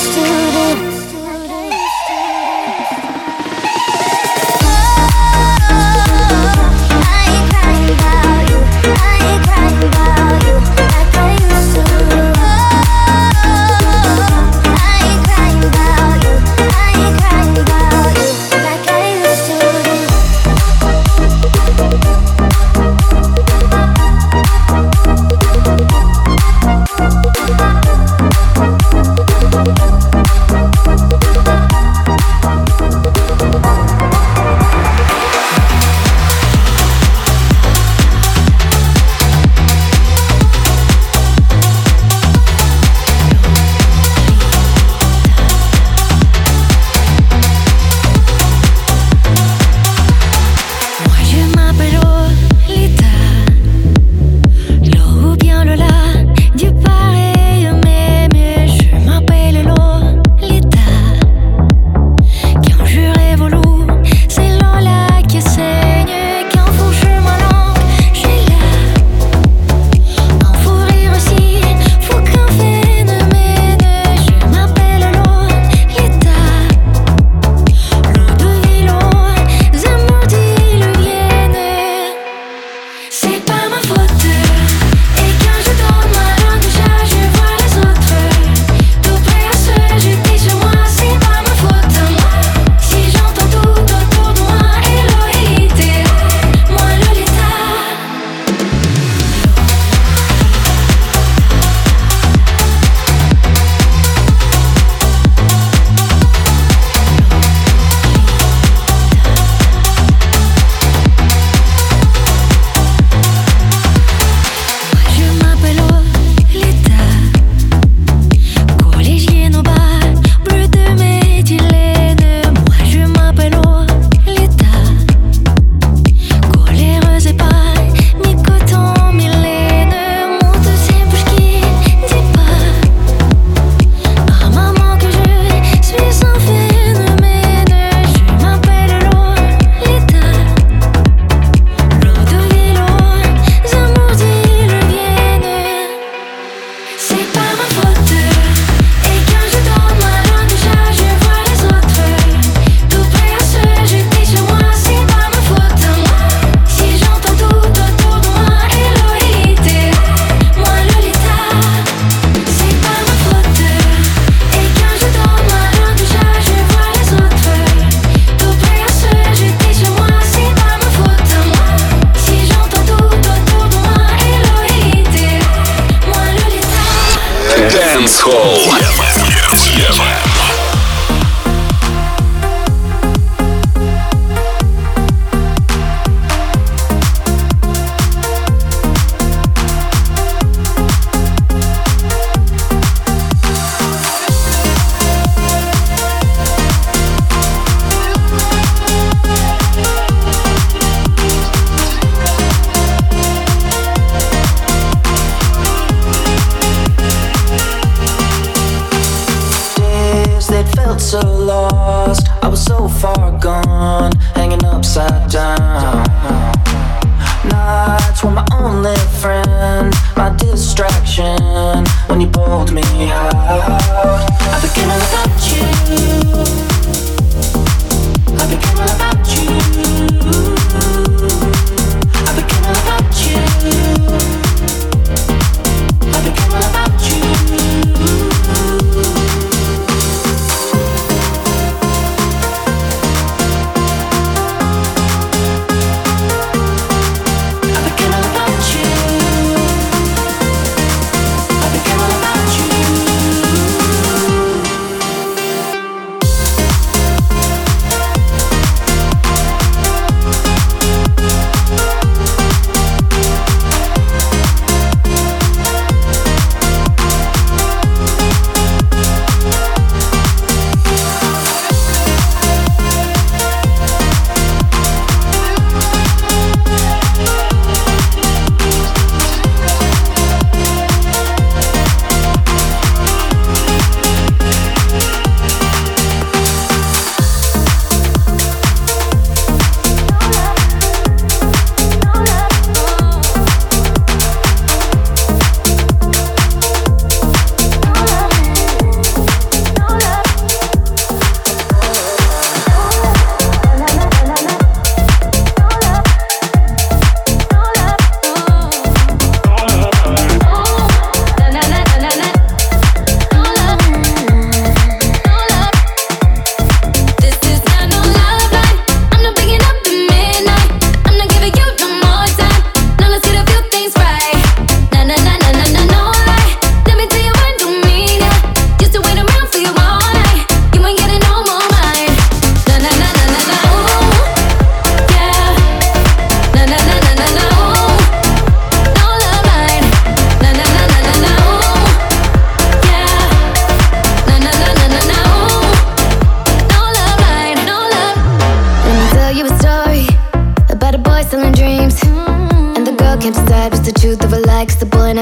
Dance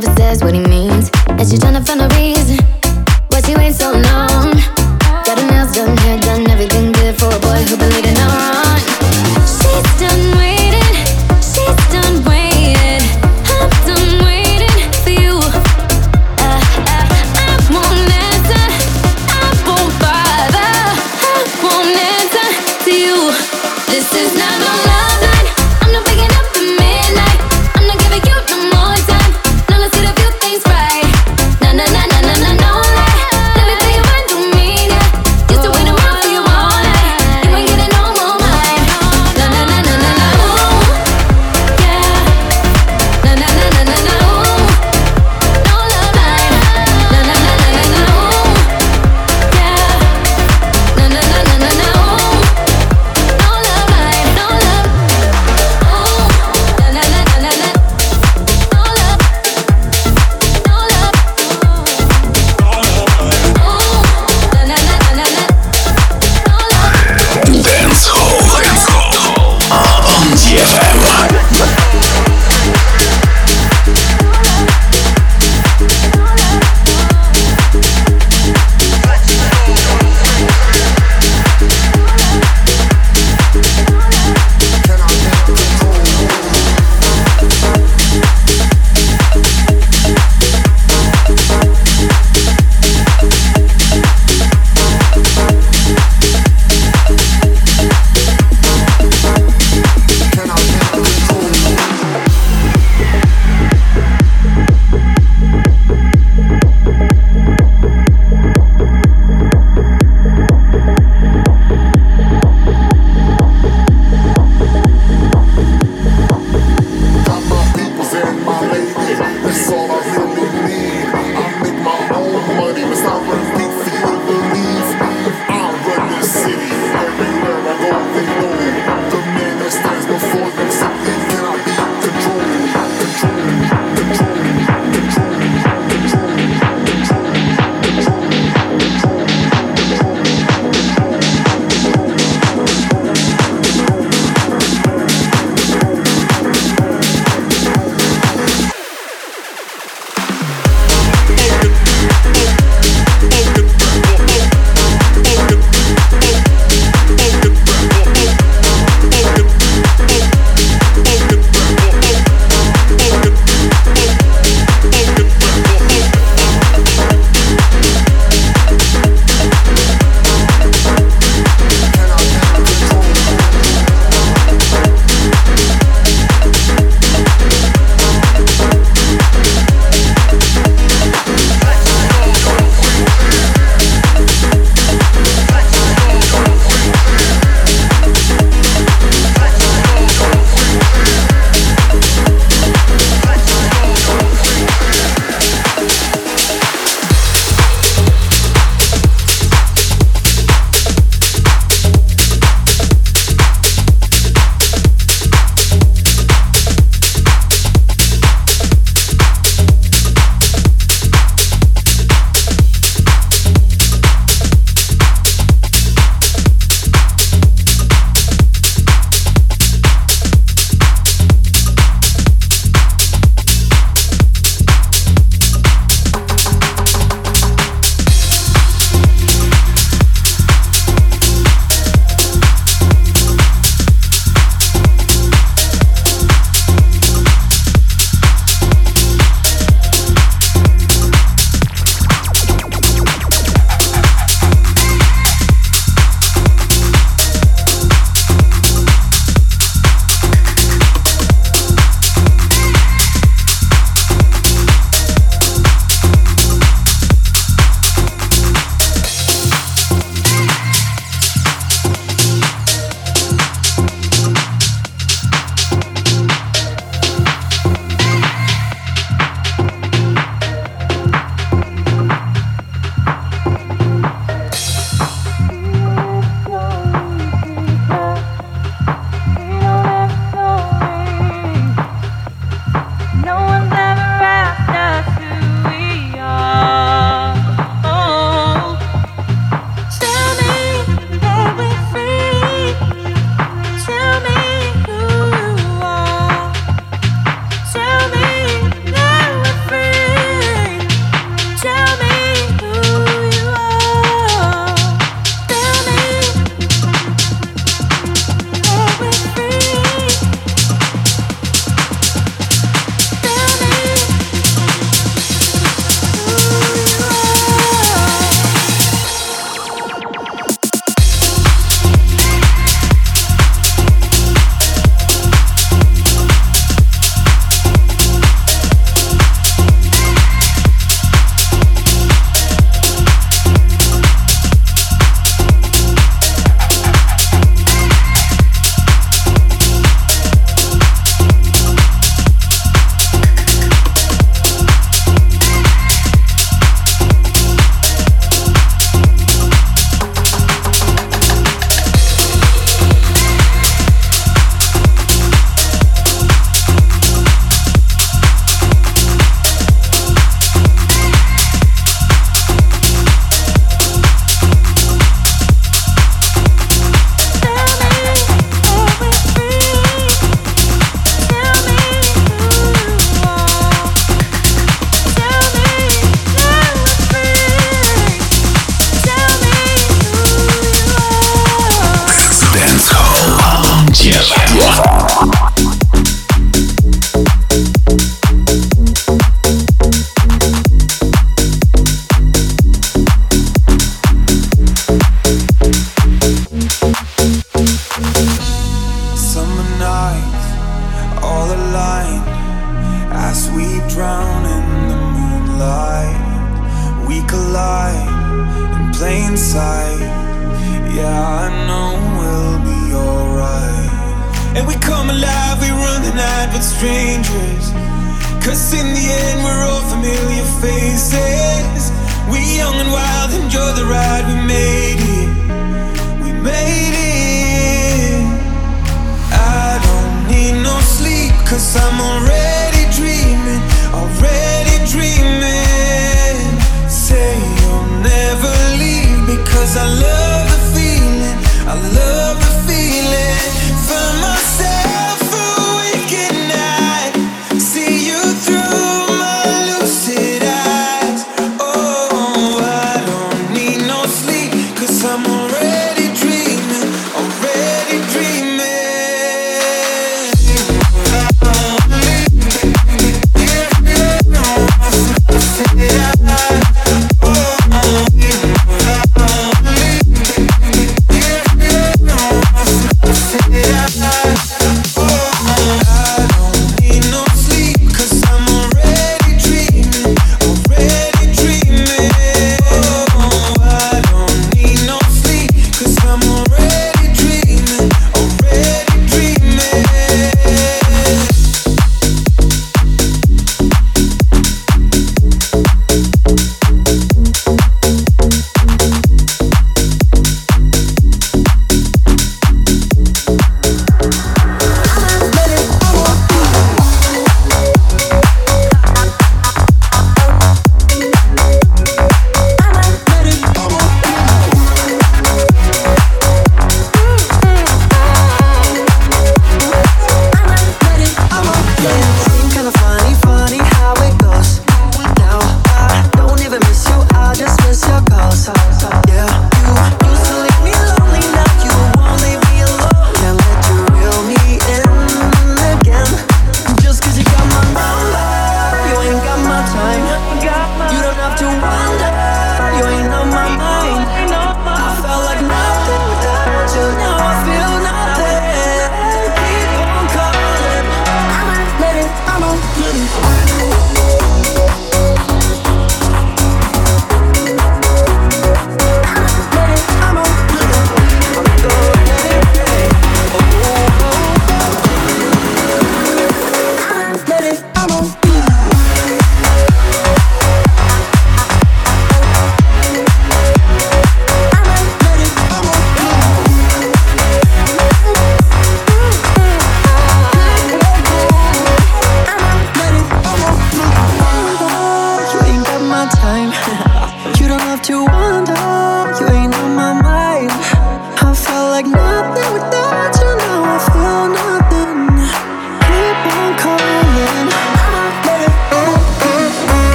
never says what he means. And trying to find a reason.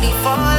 before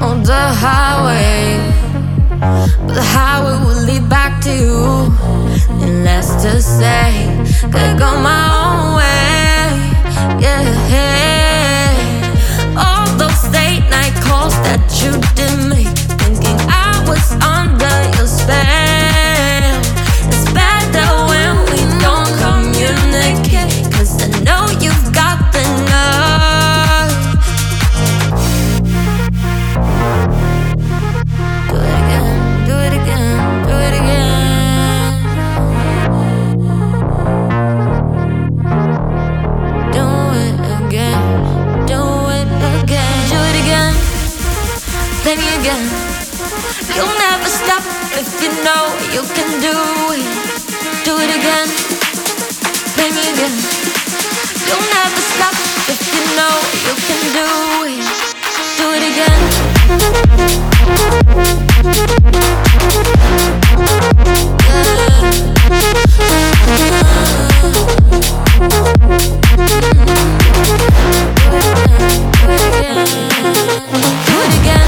on the highway. But the highway will lead back to you. And that's to say, could go my own way. Yeah. All those late night calls that you didn't make, thinking I was on. do it, do it again, play me again. You'll never stop if you know you can do it, do it again. Yeah. Do it again.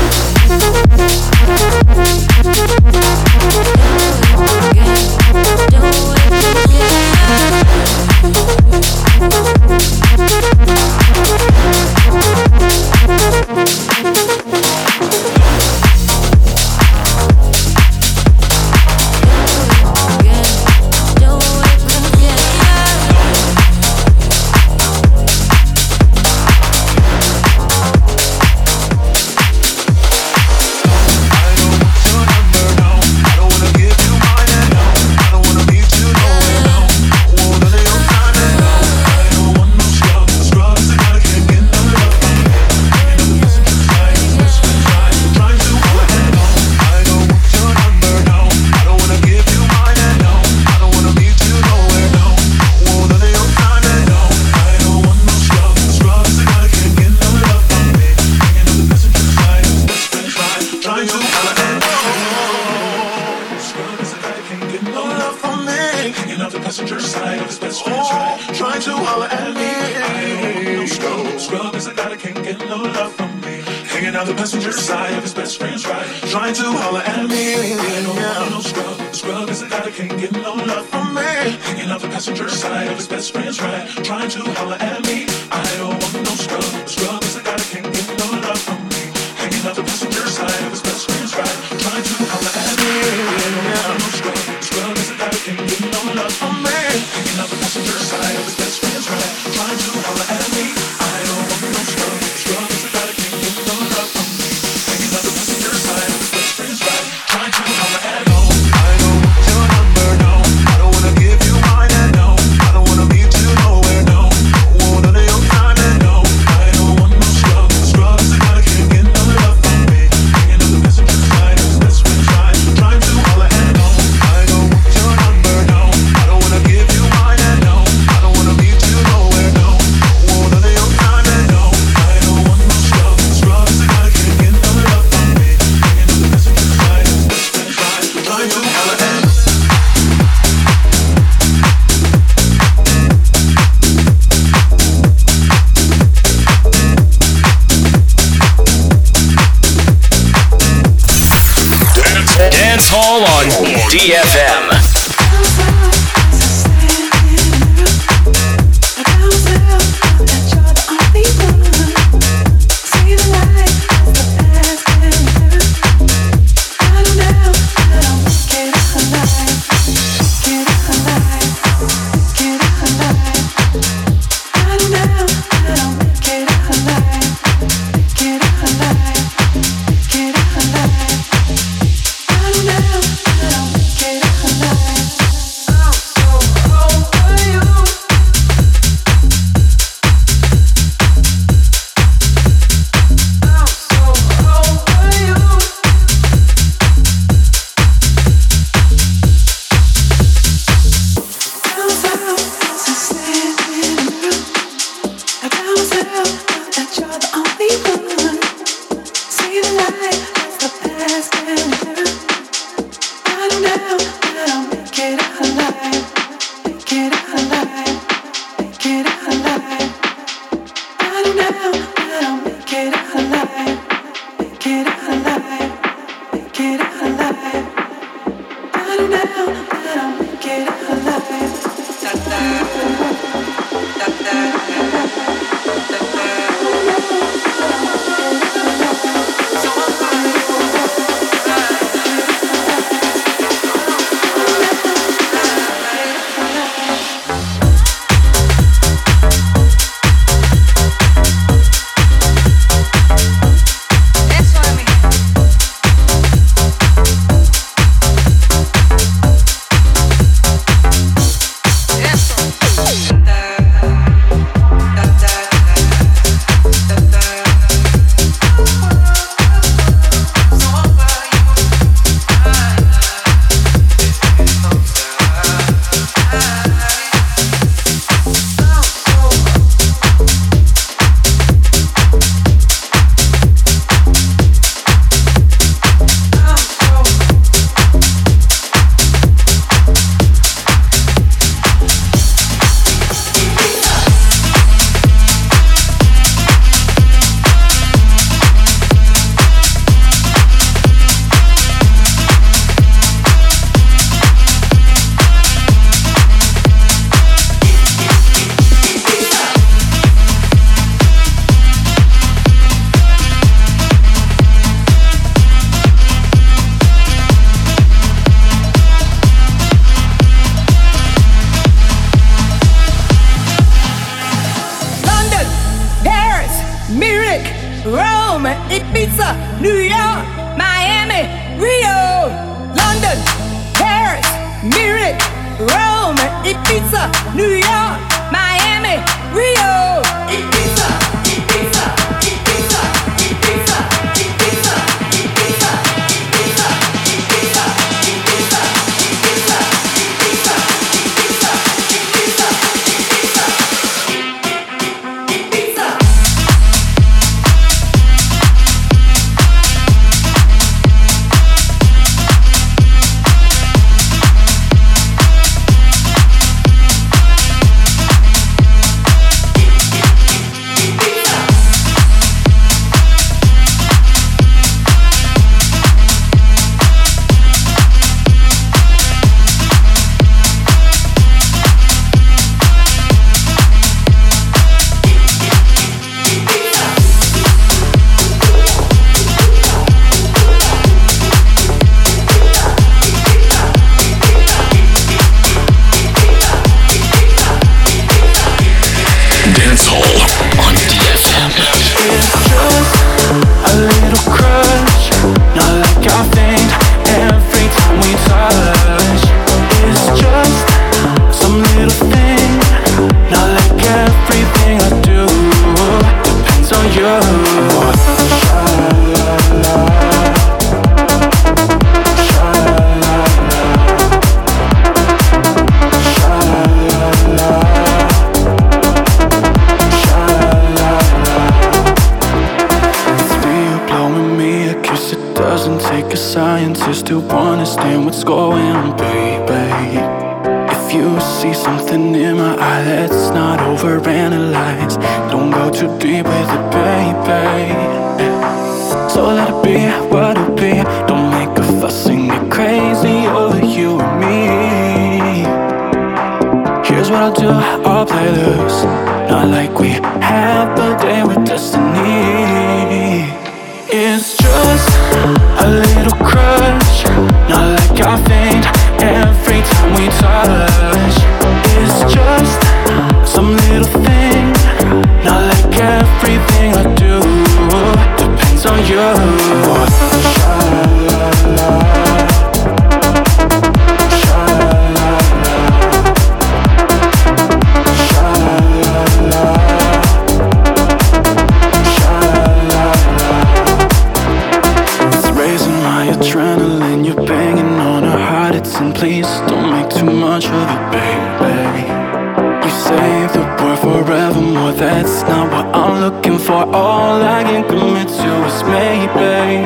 maybe.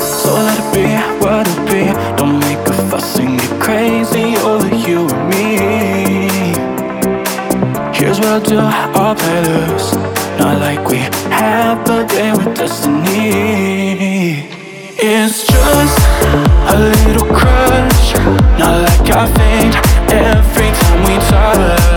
So let it be what it be. Don't make a fuss and get crazy over you and me. Here's what I'll do I'll play loose. Not like we have a day with destiny. It's just a little crush. Not like I faint every time we touch.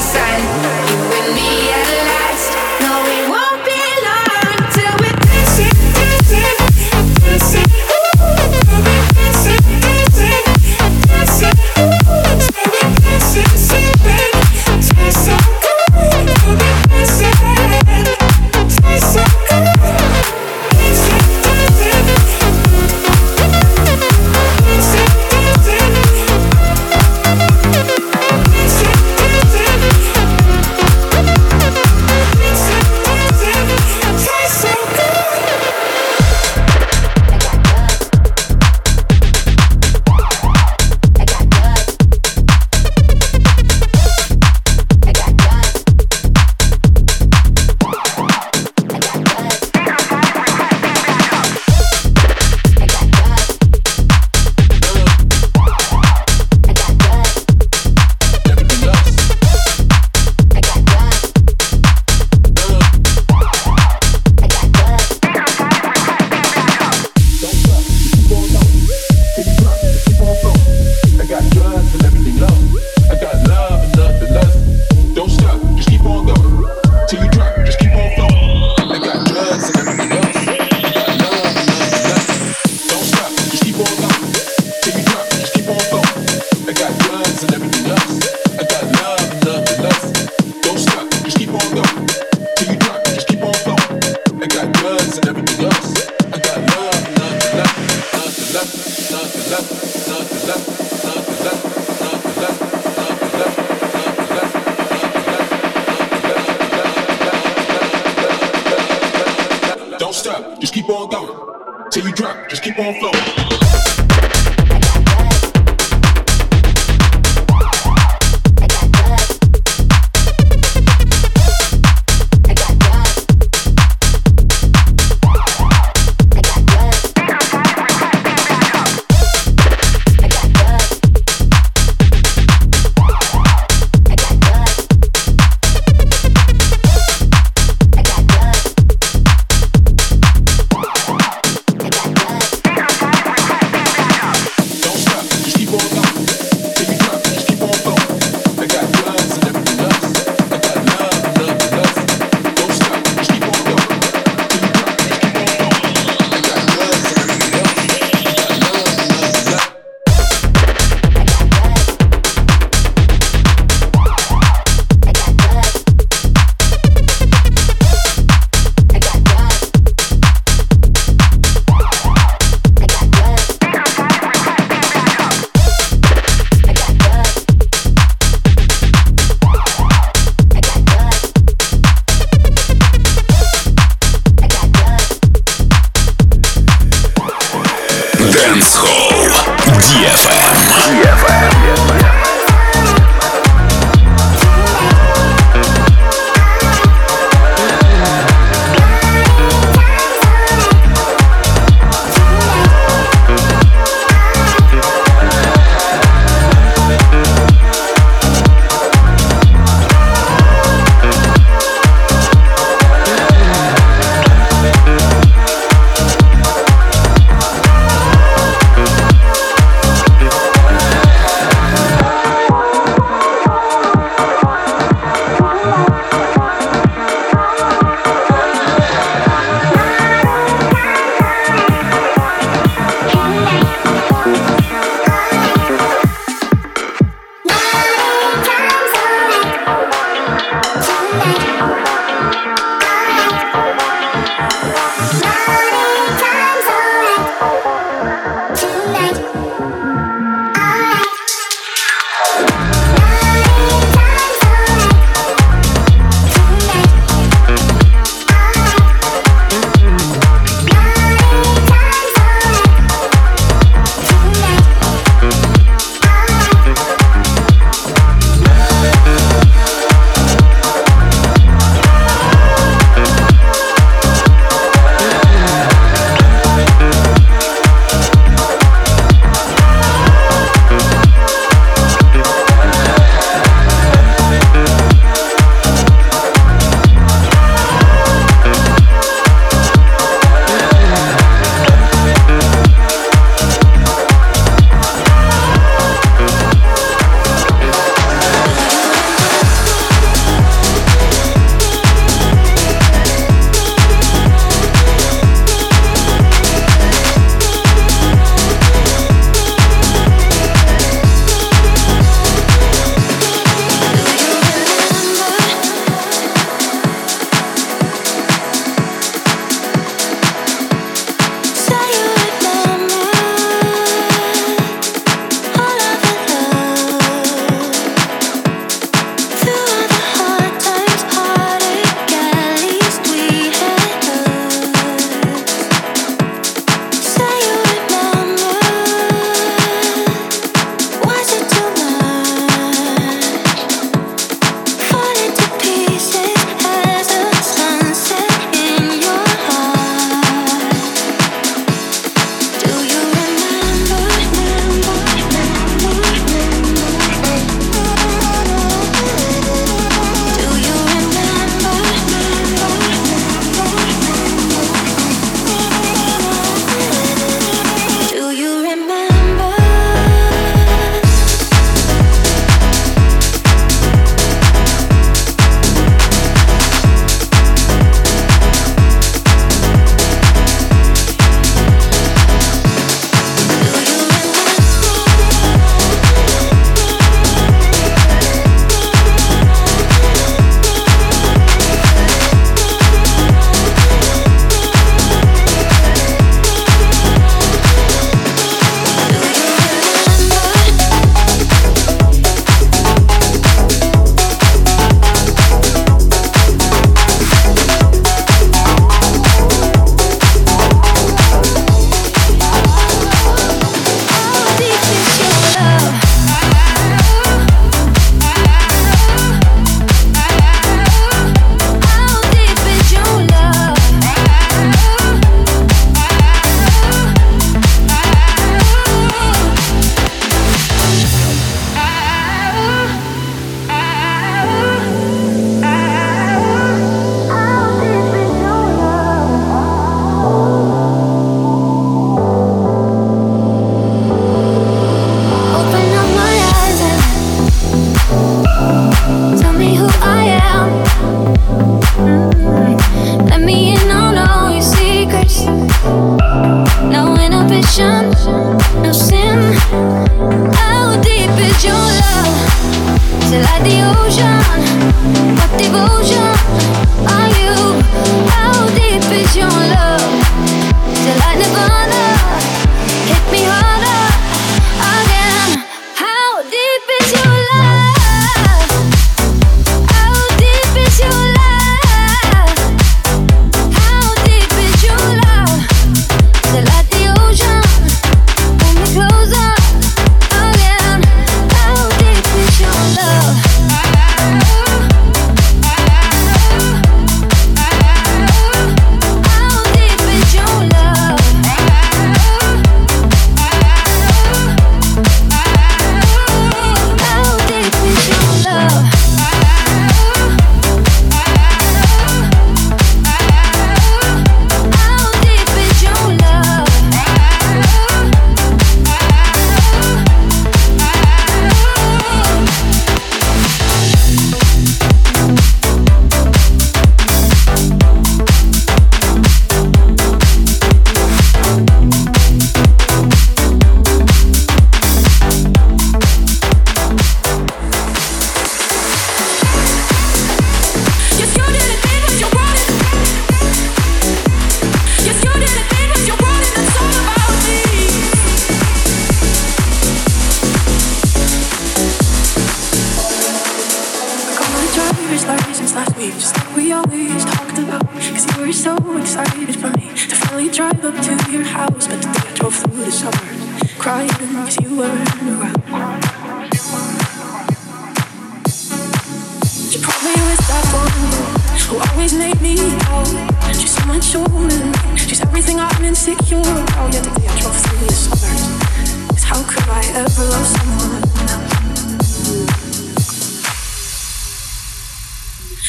Songs,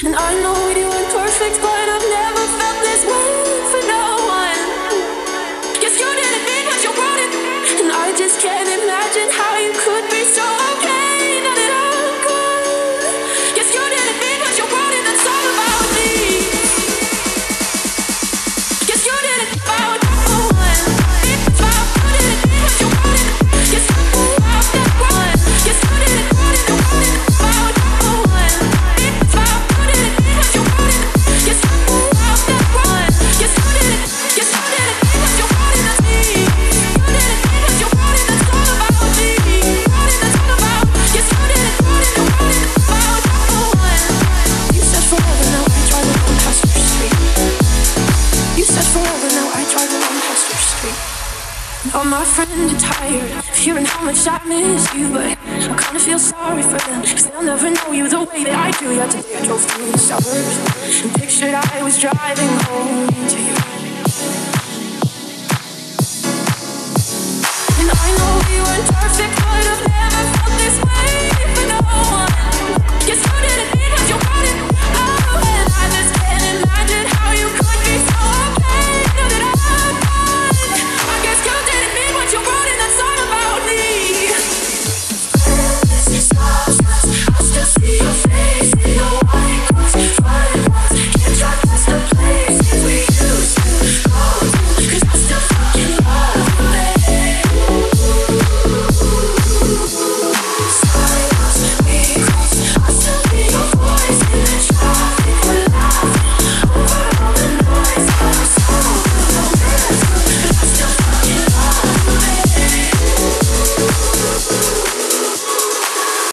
And I know we weren't perfect, but I've never felt this way. Hearing how much I miss you, but I kinda feel sorry for them. Cause they'll never know you the way that I do. Yesterday I drove through the suburbs and pictured I was driving home to you. And I know we weren't perfect, but I've